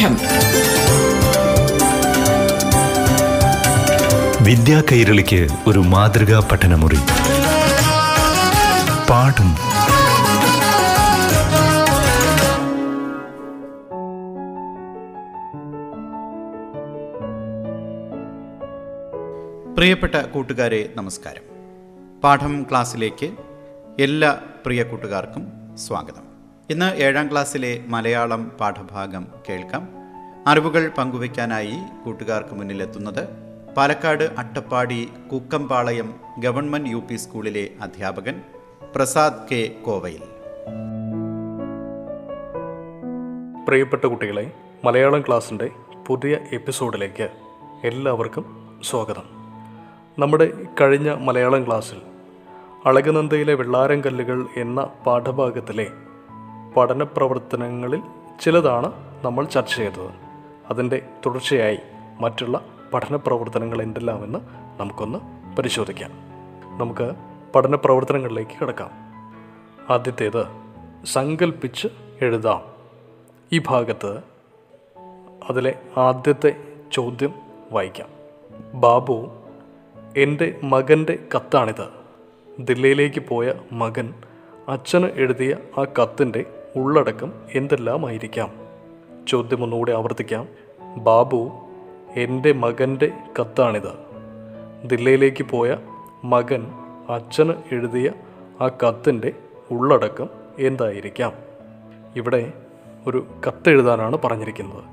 പാഠം വിദ്യാ കൈരളിക്ക് ഒരു മാതൃകാ പഠനമുറി. പാഠം. പ്രിയപ്പെട്ട കൂട്ടുകാരെ നമസ്കാരം. പാഠം ക്ലാസ്സിലേക്ക് എല്ലാ പ്രിയ കൂട്ടുകാർക്കും സ്വാഗതം. ഇന്ന് ഏഴാം ക്ലാസ്സിലെ മലയാളം പാഠഭാഗം കേൾക്കാം. അറിവുകൾ പങ്കുവയ്ക്കാനായി കൂട്ടുകാർക്ക് മുന്നിലെത്തുന്നത് Palakkad Attappadi Kukkampalayam government U P സ്കൂളിലെ അധ്യാപകൻ പ്രസാദ് കെ കോവയിൽ. പ്രിയപ്പെട്ട കുട്ടികളെ മലയാളം ക്ലാസ്സിന്റെ പുതിയ എപ്പിസോഡിലേക്ക് എല്ലാവർക്കും സ്വാഗതം. നമ്മുടെ കഴിഞ്ഞ മലയാളം ക്ലാസ്സിൽ അളകനന്ദയിലെ വെള്ളാരം കല്ലുകൾ എന്ന പാഠഭാഗത്തിലെ പഠന പ്രവർത്തനങ്ങളിൽ ചിലതാണ് നമ്മൾ ചർച്ച ചെയ്തത്. അതിന്റെ തുടർച്ചയായി മറ്റുള്ള പഠന പ്രവർത്തനങ്ങൾ എന്തെല്ലാമെന്ന് നമുക്കൊന്ന് പരിശോധിക്കാം. നമുക്ക് പഠന പ്രവർത്തനങ്ങളിലേക്ക് കിടക്കാം. ആദ്യത്തേത് സങ്കല്പിച്ച് എഴുതാം. ഈ ഭാഗത്ത് അതിലെ ആദ്യത്തെ ചോദ്യം വായിക്കാം. ബാബു എന്റെ മകന്റെ കത്താണിത്. ദില്ലയിലേക്ക് പോയ മകൻ അച്ഛന് എഴുതിയ ആ കത്തിന്റെ ഉള്ളടക്കം എന്തെല്ലാമായിരിക്കാം? ചോദ്യം ഒന്നുകൂടി ആവർത്തിക്കാം. ബാബു എന്റെ മകന്റെ കത്താണിത്. ദില്ലയിലേക്ക് പോയ മകൻ അച്ഛന് എഴുതിയ ആ കത്തിന്റെ ഉള്ളടക്കം എന്തായിരിക്കാം? ഇവിടെ ഒരു കത്തെഴുതാനാണ് പറഞ്ഞിരിക്കുന്നത്.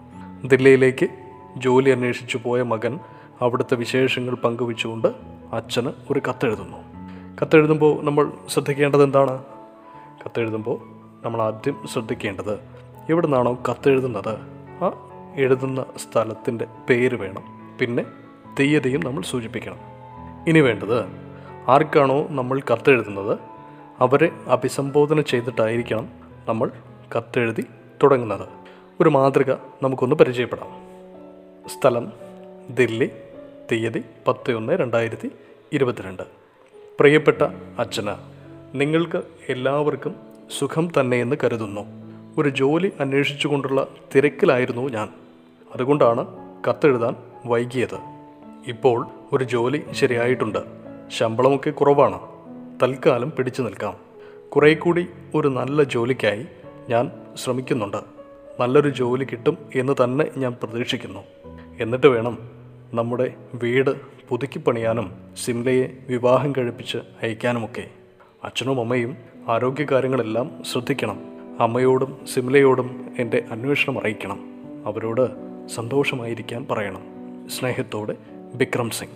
ദില്ലയിലേക്ക് ജോലി അന്വേഷിച്ചു പോയ മകൻ അവിടുത്തെ വിശേഷങ്ങൾ പങ്കുവെച്ചുകൊണ്ട് അച്ഛന് ഒരു കത്തെഴുതുന്നു. കത്തെഴുതുമ്പോൾ നമ്മൾ ശ്രദ്ധിക്കേണ്ടത് എന്താണ്? കത്തെഴുതുമ്പോൾ നമ്മൾ ആദ്യം ശ്രദ്ധിക്കേണ്ടത് എവിടെ നിന്നാണോ കത്തെഴുതുന്നത്? ആ എഴുതുന്ന സ്ഥലത്തിന്റെ പേര് വേണം. പിന്നെ തീയതിയും നമ്മൾ സൂചിപ്പിക്കണം. ഇനി വേണ്ടത് ആർക്കാണോ നമ്മൾ കത്തെഴുതുന്നത്? അവരെ അഭിസംബോധന ചെയ്തിട്ടായിരിക്കണം നമ്മൾ കത്തെഴുതി തുടങ്ങുന്നത്. ഒരു മാതൃക നമുക്കൊന്ന് പരിചയപ്പെടാം. സ്ഥലം ദില്ലി തീയതി പത്ത് ഒന്ന് രണ്ടായിരത്തി ഇരുപത്തിരണ്ട്. പ്രിയപ്പെട്ട അച്ഛന നിങ്ങൾക്ക് എല്ലാവർക്കും സുഖം തന്നെയെന്ന് കരുതുന്നു. ഒരു ജോലി അന്വേഷിച്ചുകൊണ്ടുള്ള തിരക്കിലായിരുന്നു ഞാൻ. അതുകൊണ്ടാണ് കത്തെഴുതാൻ വൈകിയത്. ഇപ്പോൾ ഒരു ജോലി ശരിയായിട്ടുണ്ട്. ശമ്പളമൊക്കെ കുറവാണ്. തൽക്കാലം പിടിച്ചു നിൽക്കാം. കുറേ കൂടി ഒരു നല്ല ജോലിക്കായി ഞാൻ ശ്രമിക്കുന്നുണ്ട്. നല്ലൊരു ജോലി കിട്ടും എന്ന് തന്നെ ഞാൻ പ്രതീക്ഷിക്കുന്നു. എന്നിട്ട് വേണം നമ്മുടെ വീട് പുതുക്കിപ്പണിയാനും സിംലയെ വിവാഹം കഴിപ്പിച്ച് അയക്കാനുമൊക്കെ. അച്ഛനും അമ്മയും ആരോഗ്യകാര്യങ്ങളെല്ലാം ശ്രദ്ധിക്കണം. അമ്മയോടും സിംലയോടും എന്റെ അന്വേഷണം അറിയിക്കണം. അവരോട് സന്തോഷമായിരിക്കാൻ പറയണം. സ്നേഹത്തോടെ വിക്രം സിംഗ്.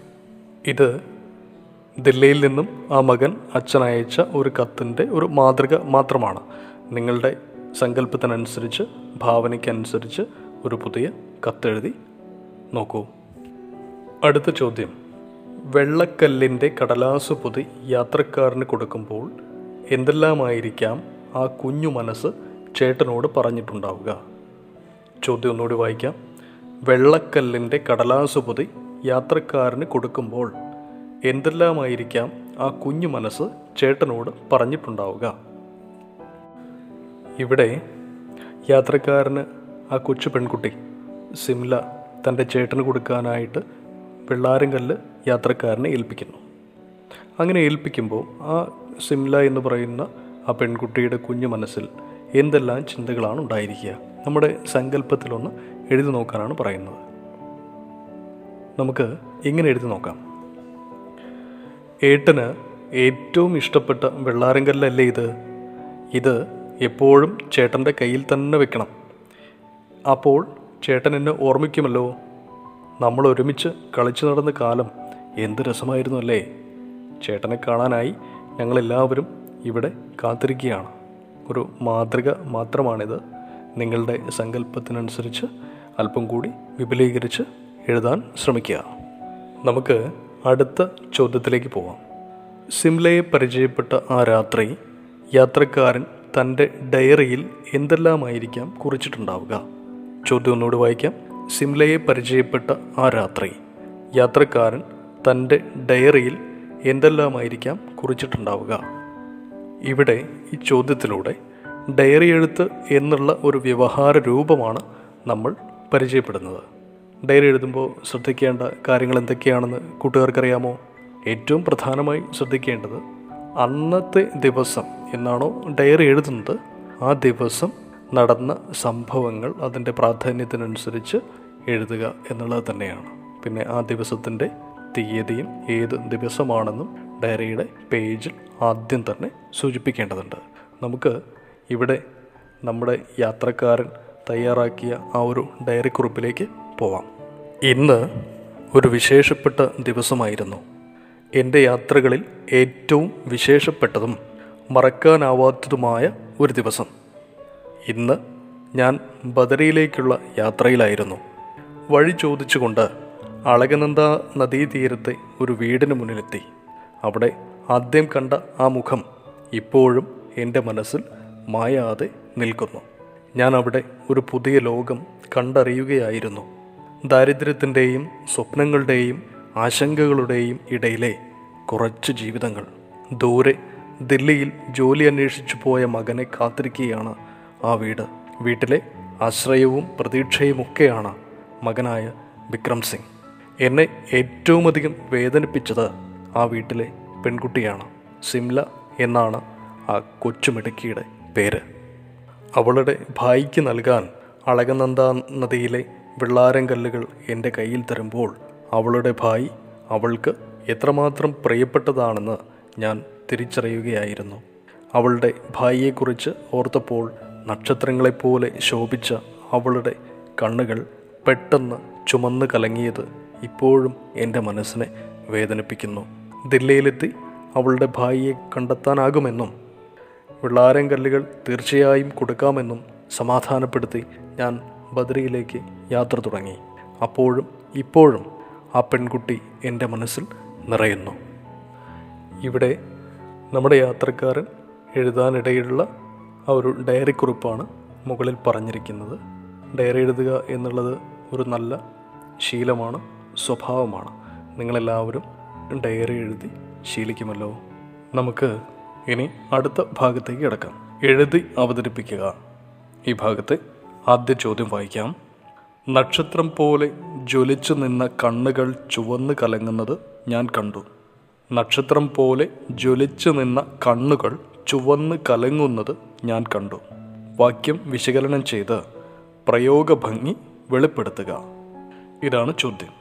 ഇത് ദില്ലിയിൽ നിന്നും ആ മകൻ അച്ഛനയച്ച ഒരു കത്തിന്റെ ഒരു മാതൃക മാത്രമാണ്. നിങ്ങളുടെ സങ്കല്പത്തിനനുസരിച്ച് ഭാവനയ്ക്കനുസരിച്ച് ഒരു പുതിയ കത്തെഴുതി നോക്കൂ. അടുത്ത ചോദ്യം. വെള്ളക്കല്ലിന്റെ കടലാസു പൊതി യാത്രക്കാരന് കൊടുക്കുമ്പോൾ എന്തെല്ലാമായിരിക്കാം ആ കുഞ്ഞു മനസ്സ് ചേട്ടനോട് പറഞ്ഞിട്ടുണ്ടാവുക? ചോദ്യം ഒന്നുകൂടി വായിക്കാം. വെള്ളക്കല്ലിന്റെ കടലാസുപതി യാത്രക്കാരന് കൊടുക്കുമ്പോൾ എന്തെല്ലാമായിരിക്കാം ആ കുഞ്ഞു മനസ്സ് ചേട്ടനോട് പറഞ്ഞിട്ടുണ്ടാവുക? ഇവിടെ യാത്രക്കാരന് ആ കൊച്ചു പെൺകുട്ടി സിംല തന്റെ ചേട്ടന് കൊടുക്കാനായിട്ട് വെള്ളാരം കല്ല് യാത്രക്കാരനെ ഏൽപ്പിക്കുന്നു. അങ്ങനെ ഏൽപ്പിക്കുമ്പോൾ ആ സിംല എന്ന് പറയുന്ന ആ പെൺകുട്ടിയുടെ കുഞ്ഞു മനസ്സിൽ എന്തെല്ലാം ചിന്തകളാണ് ഉണ്ടായിരിക്കുക? നമ്മുടെ സങ്കല്പത്തിലൊന്ന് എഴുതി നോക്കാനാണ് പറയുന്നത്. നമുക്ക് ഇങ്ങനെ എഴുതി നോക്കാം. ഏട്ടന് ഏറ്റവും ഇഷ്ടപ്പെട്ട വെള്ളാരങ്കല്ലല്ലേ ഇത്? ഇത് എപ്പോഴും ചേട്ടന്റെ കയ്യിൽ തന്നെ വെക്കണം. അപ്പോൾ ചേട്ടൻ എന്നെ ഓർമ്മിക്കുമല്ലോ? നമ്മൾ ഒരുമിച്ച് കളിച്ചു നടന്ന കാലം എന്ത് രസമായിരുന്നു അല്ലേ? ചേട്ടനെ കാണാനായി ഞങ്ങളെല്ലാവരും ഇവിടെ കാത്തിരിക്കുകയാണ്. ഒരു മാതൃക മാത്രമാണിത്. നിങ്ങളുടെ സങ്കല്പത്തിനനുസരിച്ച് അല്പം കൂടി വിപുലീകരിച്ച് എഴുതാൻ ശ്രമിക്കുക. നമുക്ക് അടുത്ത ചോദ്യത്തിലേക്ക് പോവാം. സിംലയെ പരിചയപ്പെട്ട ആ രാത്രി യാത്രക്കാരൻ തന്റെ ഡയറിയിൽ എന്തെല്ലാമായിരിക്കാം കുറിച്ചിട്ടുണ്ടാവുക? ചോദ്യം ഒന്നുകൂടി വായിക്കാം. സിംലയെ പരിചയപ്പെട്ട ആ രാത്രി യാത്രക്കാരൻ തന്റെ ഡയറിയിൽ എന്തെല്ലാമായിരിക്കാം കുറിച്ചിട്ടുണ്ടാവുക? ഇവിടെ ഈ ചോദ്യത്തിലൂടെ ഡയറി എഴുത്ത് എന്നുള്ള ഒരു വ്യവഹാര രൂപമാണ് നമ്മൾ പരിചയപ്പെടുന്നത്. ഡയറി എഴുതുമ്പോൾ ശ്രദ്ധിക്കേണ്ട കാര്യങ്ങൾ എന്തൊക്കെയാണെന്ന് കൂട്ടുകാർക്കറിയാമോ? ഏറ്റവും പ്രധാനമായി ശ്രദ്ധിക്കേണ്ടത് അന്നത്തെ ദിവസം എന്നാണോ ഡയറി എഴുതുന്നത്? ആ ദിവസം നടന്ന സംഭവങ്ങൾ അതിന്റെ പ്രാധാന്യത്തിനനുസരിച്ച് എഴുതുക എന്നുള്ളത് തന്നെയാണ്. പിന്നെ ആ ദിവസത്തിന്റെ തീയതിയും ഏത് ദിവസമാണെന്നും ഡയറിയുടെ പേജിൽ ആദ്യം തന്നെ സൂചിപ്പിക്കേണ്ടതുണ്ട്. നമുക്ക് ഇവിടെ നമ്മുടെ യാത്രക്കാരൻ തയ്യാറാക്കിയ ആ ഒരു ഡയറി കുറിപ്പിലേക്ക് പോവാം. ഇന്ന് ഒരു വിശേഷപ്പെട്ട ദിവസമായിരുന്നു. എന്റെ യാത്രകളിൽ ഏറ്റവും വിശേഷപ്പെട്ടതും മറക്കാനാവാത്തതുമായ ഒരു ദിവസം. ഇന്ന് ഞാൻ ബദറിയിലേക്കുള്ള യാത്രയിലായിരുന്നു. വഴി ചോദിച്ചുകൊണ്ട് അളകനന്ദ നദീതീരത്തെ ഒരു വീടിന് മുന്നിലെത്തി. അവിടെ ആദ്യം കണ്ട ആ മുഖം ഇപ്പോഴും എന്റെ മനസ്സിൽ മായാതെ നിൽക്കുന്നു. ഞാൻ അവിടെ ഒരു പുതിയ ലോകം കണ്ടറിയുകയായിരുന്നു. ദാരിദ്ര്യത്തിന്റെയും സ്വപ്നങ്ങളുടെയും ആശങ്കകളുടെയും ഇടയിലെ കുറച്ച് ജീവിതങ്ങൾ. ദൂരെ ദില്ലിയിൽ ജോലി അന്വേഷിച്ചു പോയ മകനെ കാത്തിരിക്കുകയാണ് ആ വീട്. വീട്ടിലെ ആശ്രയവും പ്രതീക്ഷയുമൊക്കെയാണ് മകനായ വിക്രം സിംഗ്. എന്നെ ഏറ്റവും അധികം വേദനിപ്പിച്ചത് ആ വീട്ടിലെ പെൺകുട്ടിയാണ് സിംല എന്നാണ് ആ കൊച്ചുമിടുക്കിയുടെ പേര്. അവളുടെ ഭായിക്ക് നൽകാൻ അളകനന്ദ നദിയിലെ വെള്ളാരം കല്ലുകൾ എന്റെ കയ്യിൽ തരുമ്പോൾ അവളുടെ ഭായി അവൾക്ക് എത്രമാത്രം പ്രിയപ്പെട്ടതാണെന്ന് ഞാൻ തിരിച്ചറിയുകയായിരുന്നു. അവളുടെ ഭായിയെക്കുറിച്ച് ഓർത്തപ്പോൾ നക്ഷത്രങ്ങളെപ്പോലെ ശോഭിച്ച അവളുടെ കണ്ണുകൾ പെട്ടെന്ന് ചുമന്ന് കലങ്ങിയത് ഇപ്പോഴും എന്റെ മനസ്സിനെ വേദനിപ്പിക്കുന്നു. ദില്ലിയിലെത്തി അവളുടെ ഭായിയെ കണ്ടെത്താനാകുമെന്നും വെള്ളാരം കല്ലുകൾ തീർച്ചയായും കൊടുക്കാമെന്നും സമാധാനപ്പെടുത്തി ഞാൻ ബദ്രിയിലേക്ക് യാത്ര തുടങ്ങി. അപ്പോഴും ഇപ്പോഴും ആ പെൺകുട്ടി എന്റെ മനസ്സിൽ നിറയുന്നു. ഇവിടെ നമ്മുടെ യാത്രക്കാരൻ എഴുതാനിടയിലുള്ള ആ ഒരു ഡയറി കുറിപ്പാണ് മുകളിൽ പറഞ്ഞിരിക്കുന്നത്. ഡയറി എഴുതുക എന്നുള്ളത് ഒരു നല്ല ശീലമാണ്. സ്വഭാവമാണ്. നിങ്ങളെല്ലാവരും ഡയറി എഴുതി ശീലിക്കുമല്ലോ. നമുക്ക് ഇനി അടുത്ത ഭാഗത്തേക്ക് കിടക്കാം. എഴുതി അവതരിപ്പിക്കുക. ഈ ഭാഗത്തെ ആദ്യ ചോദ്യം വായിക്കാം. നക്ഷത്രം പോലെ ജ്വലിച്ചു നിന്ന കണ്ണുകൾ ചുവന്ന് കലങ്ങുന്നത് ഞാൻ കണ്ടു. നക്ഷത്രം പോലെ ജ്വലിച്ചു നിന്ന കണ്ണുകൾ ചുവന്ന് കലങ്ങുന്നത് ഞാൻ കണ്ടു. വാക്യം വിശകലനം ചെയ്ത് പ്രയോഗഭംഗി വെളിപ്പെടുത്തുക. ഇതാണ് ചോദ്യം.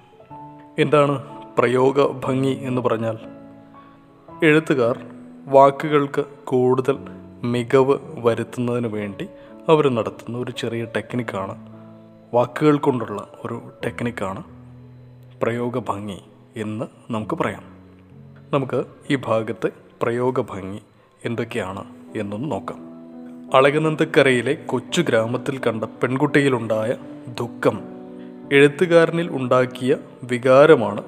എന്താണ് പ്രയോഗ ഭംഗി എന്ന് പറഞ്ഞാൽ? എഴുത്തുകാർ വാക്കുകൾക്ക് കൂടുതൽ മികവ് വരുത്തുന്നതിന് വേണ്ടി അവർ നടത്തുന്ന ഒരു ചെറിയ ടെക്നിക്കാണ്. വാക്കുകൾ കൊണ്ടുള്ള ഒരു ടെക്നിക്കാണ് പ്രയോഗ ഭംഗി എന്ന് നമുക്ക് പറയാം. നമുക്ക് ഈ ഭാഗത്തെ പ്രയോഗഭംഗി എന്തൊക്കെയാണ് എന്നൊന്ന് നോക്കാം. അളകനന്ദക്കരയിലെ കൊച്ചു ഗ്രാമത്തിൽ കണ്ട പെൺകുട്ടിയിലുണ്ടായ ദുഃഖം എഴുത്തുകാരനിൽ ഉണ്ടാക്കിയ വികാരമാണ്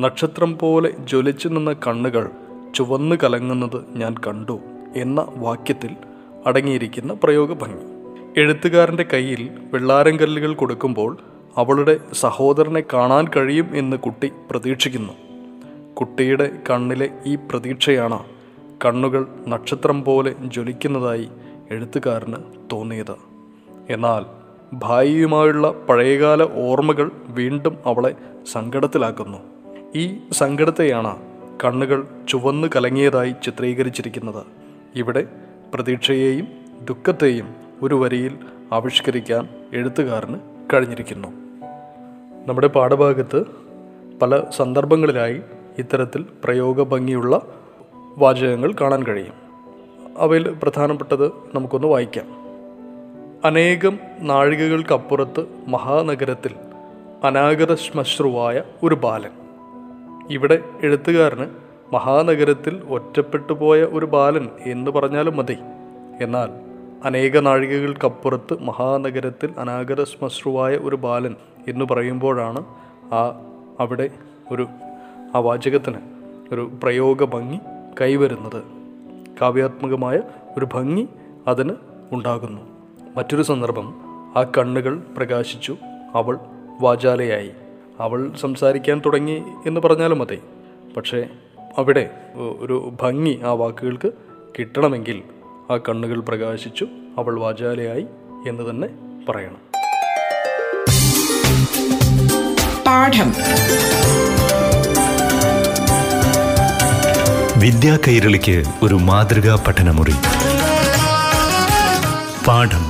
നക്ഷത്രം പോലെ ജ്വലിച്ചു നിന്ന കണ്ണുകൾ ചുവന്നു കലങ്ങുന്നത് ഞാൻ കണ്ടു എന്ന വാക്യത്തിൽ അടങ്ങിയിരിക്കുന്ന പ്രയോഗഭംഗി. എഴുത്തുകാരന്റെ കയ്യിൽ വെള്ളാരം കല്ലുകൾ കൊടുക്കുമ്പോൾ അവളുടെ സഹോദരനെ കാണാൻ കഴിയും എന്ന് കുട്ടി പ്രതീക്ഷിക്കുന്നു. കുട്ടിയുടെ കണ്ണിലെ ഈ പ്രതീക്ഷയാണ് കണ്ണുകൾ നക്ഷത്രം പോലെ ജ്വലിക്കുന്നതായി എഴുത്തുകാരന് തോന്നിയത്. എന്നാൽ ഭായിയുമായുള്ള പഴയകാല ഓർമ്മകൾ വീണ്ടും അവളെ സങ്കടത്തിലാക്കുന്നു. ഈ സങ്കടത്തെയാണ് കണ്ണുകൾ ചുവന്നു കലങ്ങിയതായി ചിത്രീകരിച്ചിരിക്കുന്നത്. ഇവിടെ പ്രതീക്ഷയെയും ദുഃഖത്തെയും ഒരു വരിയിൽ ആവിഷ്കരിക്കാൻ എഴുത്തുകാരന് കഴിഞ്ഞിരിക്കുന്നു. നമ്മുടെ പാഠഭാഗത്ത് പല സന്ദർഭങ്ങളിലായി ഇത്തരത്തിൽ പ്രയോഗ ഭംഗിയുള്ള വാചകങ്ങൾ കാണാൻ കഴിയും. അവയിൽ പ്രധാനപ്പെട്ടത് നമുക്കൊന്ന് വായിക്കാം. അനേകം നാഴികകൾക്കപ്പുറത്ത് മഹാനഗരത്തിൽ അനാഗത ശ്മശ്രുവായ ഒരു ബാലൻ. ഇവിടെ എഴുത്തുകാരന് മഹാനഗരത്തിൽ ഒറ്റപ്പെട്ടു പോയ ഒരു ബാലൻ എന്ന് പറഞ്ഞാലും മതി. എന്നാൽ അനേക നാഴികകൾക്കപ്പുറത്ത് മഹാനഗരത്തിൽ അനാഗത ശ്മശ്രുവായ ഒരു ബാലൻ എന്ന് പറയുമ്പോഴാണ് ആ അവിടെ ഒരു ആ വാചകത്തിന് ഒരു പ്രയോഗ ഭംഗി കൈവരുന്നത്. കാവ്യാത്മകമായ ഒരു ഭംഗി അതിന് ഉണ്ടാകുന്നു. മറ്റൊരു സന്ദർഭം ആ കണ്ണുകൾ പ്രകാശിച്ചു. അവൾ വാചാലയായി. അവൾ സംസാരിക്കാൻ തുടങ്ങി എന്ന് പറഞ്ഞാലും മതി. പക്ഷേ അവിടെ ഒരു ഭംഗി ആ വാക്കുകൾക്ക് കിട്ടണമെങ്കിൽ ആ കണ്ണുകൾ പ്രകാശിച്ചു അവൾ വാചാലയായി എന്ന് തന്നെ പറയണം. പാഠം. വിദ്യാ കൈരളിക്ക് ഒരു മാതൃകാ പഠനമുറി. പാഠം.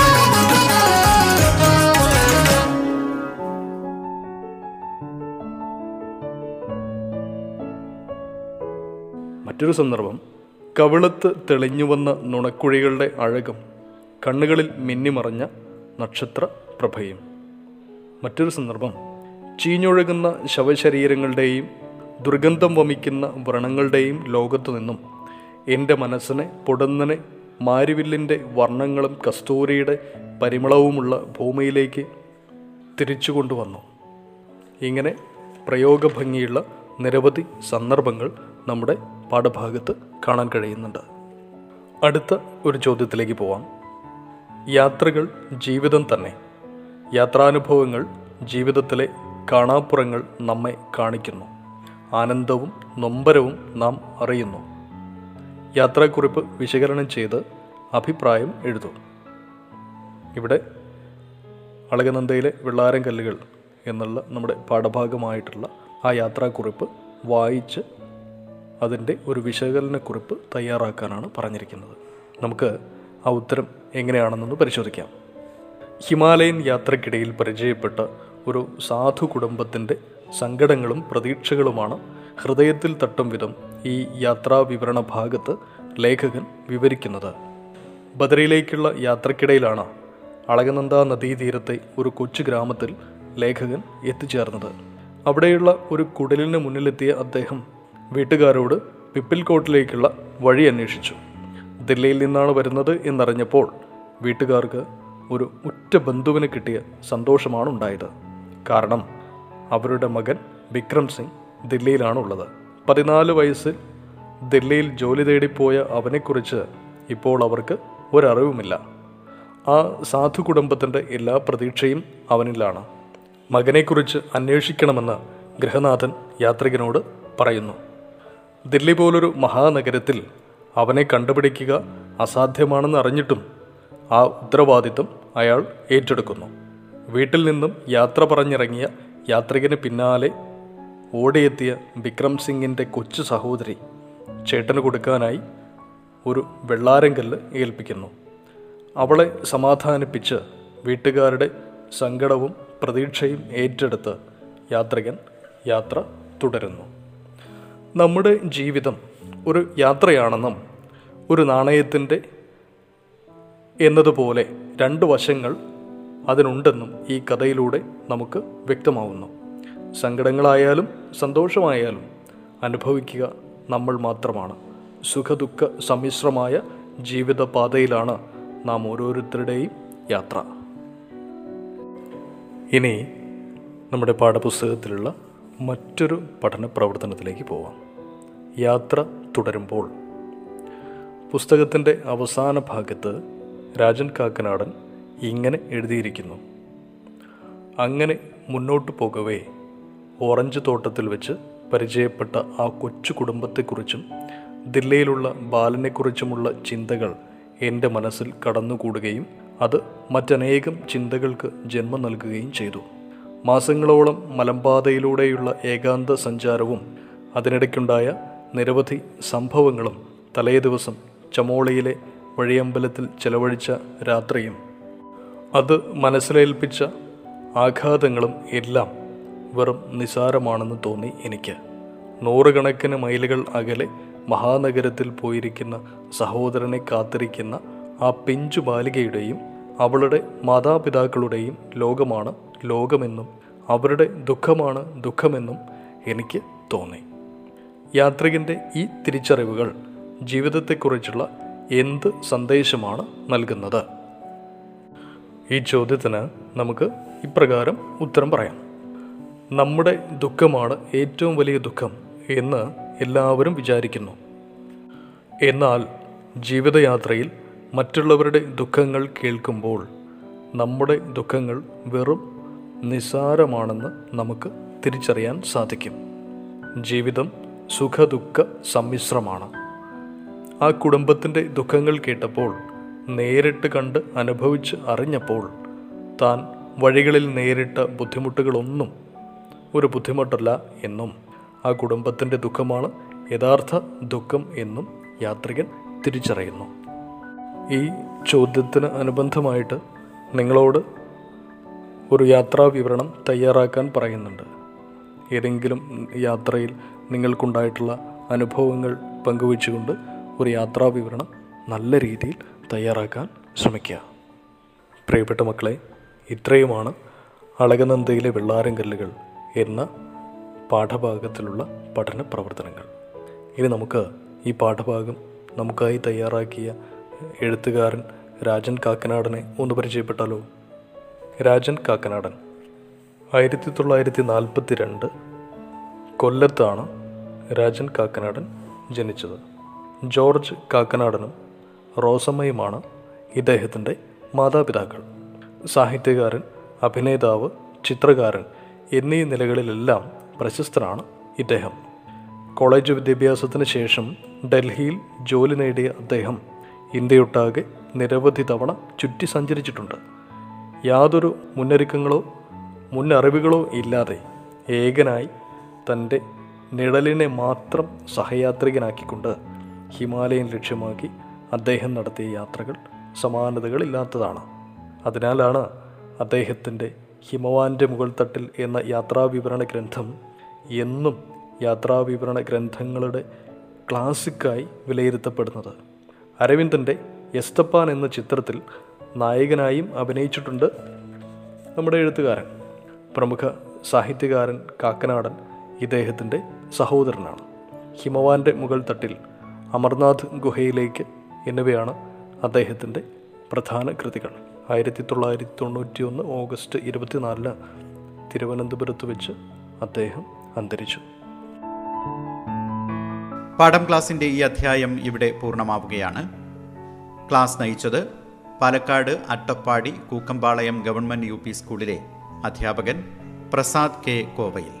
മറ്റൊരു സന്ദർഭം കവിളത്ത് തെളിഞ്ഞുവന്ന നുണക്കുഴികളുടെ അഴകും കണ്ണുകളിൽ മിന്നിമറഞ്ഞ നക്ഷത്ര പ്രഭയും മറ്റൊരു സന്ദർഭം ചീഞ്ഞൊഴുകുന്ന ശവശരീരങ്ങളുടെയും ദുർഗന്ധം വമിക്കുന്ന വ്രണങ്ങളുടെയും ലോകത്തു നിന്നും എന്റെ മനസ്സിനെ പൊടുന്നനെ മാരിവില്ലിന്റെ വർണങ്ങളും കസ്തൂരിയുടെ പരിമളവുമുള്ള ഭൂമിയിലേക്ക് തിരിച്ചു കൊണ്ടുവന്നു ഇങ്ങനെ പ്രയോഗഭംഗിയുള്ള നിരവധി സന്ദർഭങ്ങൾ നമ്മുടെ പാഠഭാഗത്ത് കാണാൻ കഴിയുന്നുണ്ട്. അടുത്ത ഒരു ചോദ്യത്തിലേക്ക് പോവാം. യാത്രകൾ ജീവിതം തന്നെ. യാത്രാനുഭവങ്ങൾ ജീവിതത്തിലെ കാണാപ്പുറങ്ങൾ നമ്മെ കാണിക്കുന്നു. ആനന്ദവും നൊമ്പരവും നാം അറിയുന്നു. യാത്രാക്കുറിപ്പ് വിശകലനം ചെയ്ത് അഭിപ്രായം എഴുതും. ഇവിടെ അളകനന്ദയിലെ വെള്ളാരം കല്ലുകൾ എന്നുള്ള നമ്മുടെ പാഠഭാഗമായിട്ടുള്ള ആ യാത്രാക്കുറിപ്പ് വായിച്ച് അതിന്റെ ഒരു വിശകലനക്കുറിപ്പ് തയ്യാറാക്കാനാണ് പറഞ്ഞിരിക്കുന്നത്. നമുക്ക് ആ ഉത്തരം എങ്ങനെയാണെന്നൊന്ന് പരിശോധിക്കാം. ഹിമാലയൻ യാത്രക്കിടയിൽ പരിചയപ്പെട്ട ഒരു സാധു കുടുംബത്തിന്റെ സങ്കടങ്ങളും പ്രതീക്ഷകളുമാണ് ഹൃദയത്തിൽ തട്ടും വിധം ഈ യാത്രാ വിവരണ ഭാഗത്ത് ലേഖകൻ വിവരിക്കുന്നത്. ബദറിയിലേക്കുള്ള യാത്രക്കിടയിലാണ് അളകനന്ദ നദീതീരത്തെ ഒരു കൊച്ചു ഗ്രാമത്തിൽ ലേഖകൻ എത്തിച്ചേർന്നത്. അവിടെയുള്ള ഒരു കുടലിന് മുന്നിലെത്തിയ അദ്ദേഹം വീട്ടുകാരോട് പിപ്പിൽകോട്ടിലേക്കുള്ള വഴി അന്വേഷിച്ചു. ദില്ലിയിൽ നിന്നാണ് വരുന്നത് എന്നറിഞ്ഞപ്പോൾ വീട്ടുകാർക്ക് ഒരു ഉറ്റ ബന്ധുവിന് കിട്ടിയ സന്തോഷമാണ് ഉണ്ടായത് കാരണം അവരുടെ മകൻ വിക്രം സിംഗ് ദില്ലിയിലാണുള്ളത്. പതിനാല് വയസ്സിൽ ദില്ലിയിൽ ജോലി തേടിപ്പോയ അവനെക്കുറിച്ച് ഇപ്പോൾ അവർക്ക് ഒരറിവുമില്ല. ആ സാധു കുടുംബത്തിന്റെ എല്ലാ പ്രതീക്ഷയും അവനിലാണ്. മകനെക്കുറിച്ച് അന്വേഷിക്കണമെന്ന് ഗൃഹനാഥൻ യാത്രികനോട് പറയുന്നു. ദില്ലി പോലൊരു മഹാനഗരത്തിൽ അവനെ കണ്ടുപിടിക്കുക അസാധ്യമാണെന്ന് അറിഞ്ഞിട്ടും ആ ഉത്തരവാദിത്വം അയാൾ ഏറ്റെടുക്കുന്നു. വീട്ടിൽ നിന്നും യാത്ര പറഞ്ഞിറങ്ങിയ യാത്രികന് പിന്നാലെ ഓടിയെത്തിയ വിക്രം സിംഗിന്റെ കൊച്ചു സഹോദരി ചേട്ടന് കൊടുക്കാനായി ഒരു വെള്ളാരങ്കല്ല് ഏൽപ്പിക്കുന്നു. അവളെ സമാധാനിപ്പിച്ച് വീട്ടുകാരുടെ സങ്കടവും പ്രതീക്ഷയും ഏറ്റെടുത്ത് യാത്രികൻ യാത്ര തുടരുന്നു. നമ്മുടെ ജീവിതം ഒരു യാത്രയാണെന്നും ഒരു നാണയത്തിന്റെ എന്നതുപോലെ രണ്ട് വശങ്ങൾ അതിനുണ്ടെന്നും ഈ കഥയിലൂടെ നമുക്ക് വ്യക്തമാവുന്നു. സങ്കടങ്ങളായാലും സന്തോഷമായാലും അനുഭവിക്കുക നമ്മൾ മാത്രമാണ്. സുഖദുഃഖ സമ്മിശ്രമായ ജീവിതപാതയിലാണ് നാം ഓരോരുത്തരുടെയും യാത്ര. ഇനി നമ്മുടെ പാഠപുസ്തകത്തിലുള്ള മറ്റൊരു പഠന പ്രവർത്തനത്തിലേക്ക് പോവാം. യാത്ര തുടരുമ്പോൾ. പുസ്തകത്തിന്റെ അവസാന ഭാഗത്ത് രാജൻ കാക്കനാടൻ ഇങ്ങനെ എഴുതിയിരിക്കുന്നു. അങ്ങനെ മുന്നോട്ട് പോകവേ. ഓറഞ്ച് തോട്ടത്തിൽ വെച്ച് പരിചയപ്പെട്ട ആ കൊച്ചു കുടുംബത്തെക്കുറിച്ചും ദില്ലയിലുള്ള ബാലനെക്കുറിച്ചുമുള്ള ചിന്തകൾ എന്റെ മനസ്സിൽ കടന്നുകൂടുകയും അത് മറ്റനേകം ചിന്തകൾക്ക് ജന്മം നൽകുകയും ചെയ്തു. മാസങ്ങളോളം മലമ്പാതയിലൂടെയുള്ള ഏകാന്ത സഞ്ചാരവും അതിനിടയ്ക്കുണ്ടായ നിരവധി സംഭവങ്ങളും തലേ ദിവസം ചമോളിയിലെ വഴിയമ്പലത്തിൽ ചെലവഴിച്ച രാത്രിയും. അത് മനസ്സിലേൽപ്പിച്ച ആഘാതങ്ങളും എല്ലാം വെറും നിസാരമാണെന്ന് തോന്നി എനിക്ക്. നൂറുകണക്കിന് മൈലുകൾ അകലെ മഹാനഗരത്തിൽ പോയിരിക്കുന്ന സഹോദരനെ കാത്തിരിക്കുന്ന ആ പിഞ്ചു ബാലികയുടെയും അവളുടെ മാതാപിതാക്കളുടെയും ലോകമാണ് ലോകമെന്നും അവരുടെ ദുഃഖമാണ് ദുഃഖമെന്നും എനിക്ക് തോന്നി. യാത്രികന്റെ ഈ തിരിച്ചറിവുകൾ ജീവിതത്തെക്കുറിച്ചുള്ള എന്ത് സന്ദേശമാണ് നൽകുന്നത്? ഈ ചോദ്യത്തിന് നമുക്ക് ഇപ്രകാരം ഉത്തരം പറയാം. നമ്മുടെ ദുഃഖമാണ് ഏറ്റവും വലിയ ദുഃഖം എന്ന് എല്ലാവരും വിചാരിക്കുന്നു. എന്നാൽ ജീവിതയാത്രയിൽ മറ്റുള്ളവരുടെ ദുഃഖങ്ങൾ കേൾക്കുമ്പോൾ നമ്മുടെ ദുഃഖങ്ങൾ വെറും നിസ്സാരമാണെന്ന് നമുക്ക് തിരിച്ചറിയാൻ സാധിക്കും. ജീവിതം സുഖദുഃഖ സമ്മിശ്രമാണ്. ആ കുടുംബത്തിന്റെ ദുഃഖങ്ങൾ കേട്ടപ്പോൾ നേരിട്ട് കണ്ട് അനുഭവിച്ച് അറിഞ്ഞപ്പോൾ താൻ വഴികളിൽ നേരിട്ട ബുദ്ധിമുട്ടുകളൊന്നും ഒരു ബുദ്ധിമുട്ടല്ല എന്നും ആ കുടുംബത്തിന്റെ ദുഃഖമാണ് യഥാർത്ഥ ദുഃഖം എന്നും യാത്രികൻ തിരിച്ചറിയുന്നു. ഈ ചോദ്യത്തിന് അനുബന്ധമായിട്ട് നിങ്ങളോട് ഒരു യാത്രാ വിവരണം തയ്യാറാക്കാൻ പറയുന്നുണ്ട്. ഏതെങ്കിലും യാത്രയിൽ നിങ്ങൾക്കുണ്ടായിട്ടുള്ള അനുഭവങ്ങൾ പങ്കുവച്ചുകൊണ്ട് ഒരു യാത്രാ വിവരണം നല്ല രീതിയിൽ തയ്യാറാക്കാൻ ശ്രമിക്കുക. പ്രിയപ്പെട്ട മക്കളെ ഇത്രയുമാണ് അളകനന്ദയിലെ വെള്ളാരം കല്ലുകൾ എന്ന പാഠഭാഗത്തിലുള്ള പഠന പ്രവർത്തനങ്ങൾ. ഇനി നമുക്ക് ഈ പാഠഭാഗം നമുക്കായി തയ്യാറാക്കിയ എഴുത്തുകാരൻ രാജൻ കാക്കനാടനെ ഒന്ന് പരിചയപ്പെട്ടാലോ? രാജൻ കാക്കനാടൻ ആയിരത്തി തൊള്ളായിരത്തി നാൽപ്പത്തി രണ്ട് കൊല്ലത്താണ് രാജൻ കാക്കനാടൻ ജനിച്ചത്. ജോർജ് കാക്കനാടനും റോസമ്മയുമാണ് ഇദ്ദേഹത്തിന്റെ മാതാപിതാക്കൾ. സാഹിത്യകാരൻ അഭിനേതാവ് ചിത്രകാരൻ എന്നീ നിലകളിലെല്ലാം പ്രശസ്തനാണ് ഇദ്ദേഹം. കോളേജ് വിദ്യാഭ്യാസത്തിന് ശേഷം ഡൽഹിയിൽ ജോലി നേടിയ അദ്ദേഹം ഇന്ത്യയൊട്ടാകെ നിരവധി തവണ ചുറ്റി സഞ്ചരിച്ചിട്ടുണ്ട്. യാതൊരു മുന്നൊരുക്കങ്ങളോ മുന്നറിവുകളോ ഇല്ലാതെ ഏകനായി തന്റെ നിഴലിനെ മാത്രം സഹയാത്രികനാക്കിക്കൊണ്ട് ഹിമാലയൻ ലക്ഷ്യമാക്കി അദ്ദേഹം നടത്തിയ യാത്രകൾ സമാനതകളില്ലാത്തതാണ്. അതിനാലാണ് അദ്ദേഹത്തിന്റെ ഹിമവാന്റെ മുകൾ തട്ടിൽ എന്ന യാത്രാവിവരണ ഗ്രന്ഥം എന്നും യാത്രാവിവരണ ഗ്രന്ഥങ്ങളുടെ ക്ലാസിക്കായി വിലയിരുത്തപ്പെടുന്നത്. അരവിന്ദന്റെ എസ്തപ്പാൻ എന്ന ചിത്രത്തിൽ നായകനായും അഭിനയിച്ചിട്ടുണ്ട് നമ്മുടെ എഴുത്തുകാരൻ. പ്രമുഖ സാഹിത്യകാരൻ കാക്കനാടൻ ഇദ്ദേഹത്തിന്റെ സഹോദരനാണ്. ഹിമവാന്റെ മുകൾ തട്ടിൽ അമർനാഥ് ഗുഹയിലേക്ക് എന്നിവയാണ് അദ്ദേഹത്തിന്റെ പ്രധാന കൃതികൾ. ആയിരത്തി തൊള്ളായിരത്തി തൊണ്ണൂറ്റി ഒന്ന് ഓഗസ്റ്റ് ഇരുപത്തിനാലിന് തിരുവനന്തപുരത്ത് വെച്ച് അദ്ദേഹം അന്തരിച്ചു. പാഠം ക്ലാസിന്റെ ഈ അധ്യായം ഇവിടെ പൂർണമാവുകയാണ്. ക്ലാസ് നയിച്ചത് പാലക്കാട് അട്ടപ്പാടി കൂക്കമ്പാളയം ഗവൺമെന്റ് യു സ്കൂളിലെ അധ്യാപകൻ പ്രസാദ് കെ കോവയിൽ.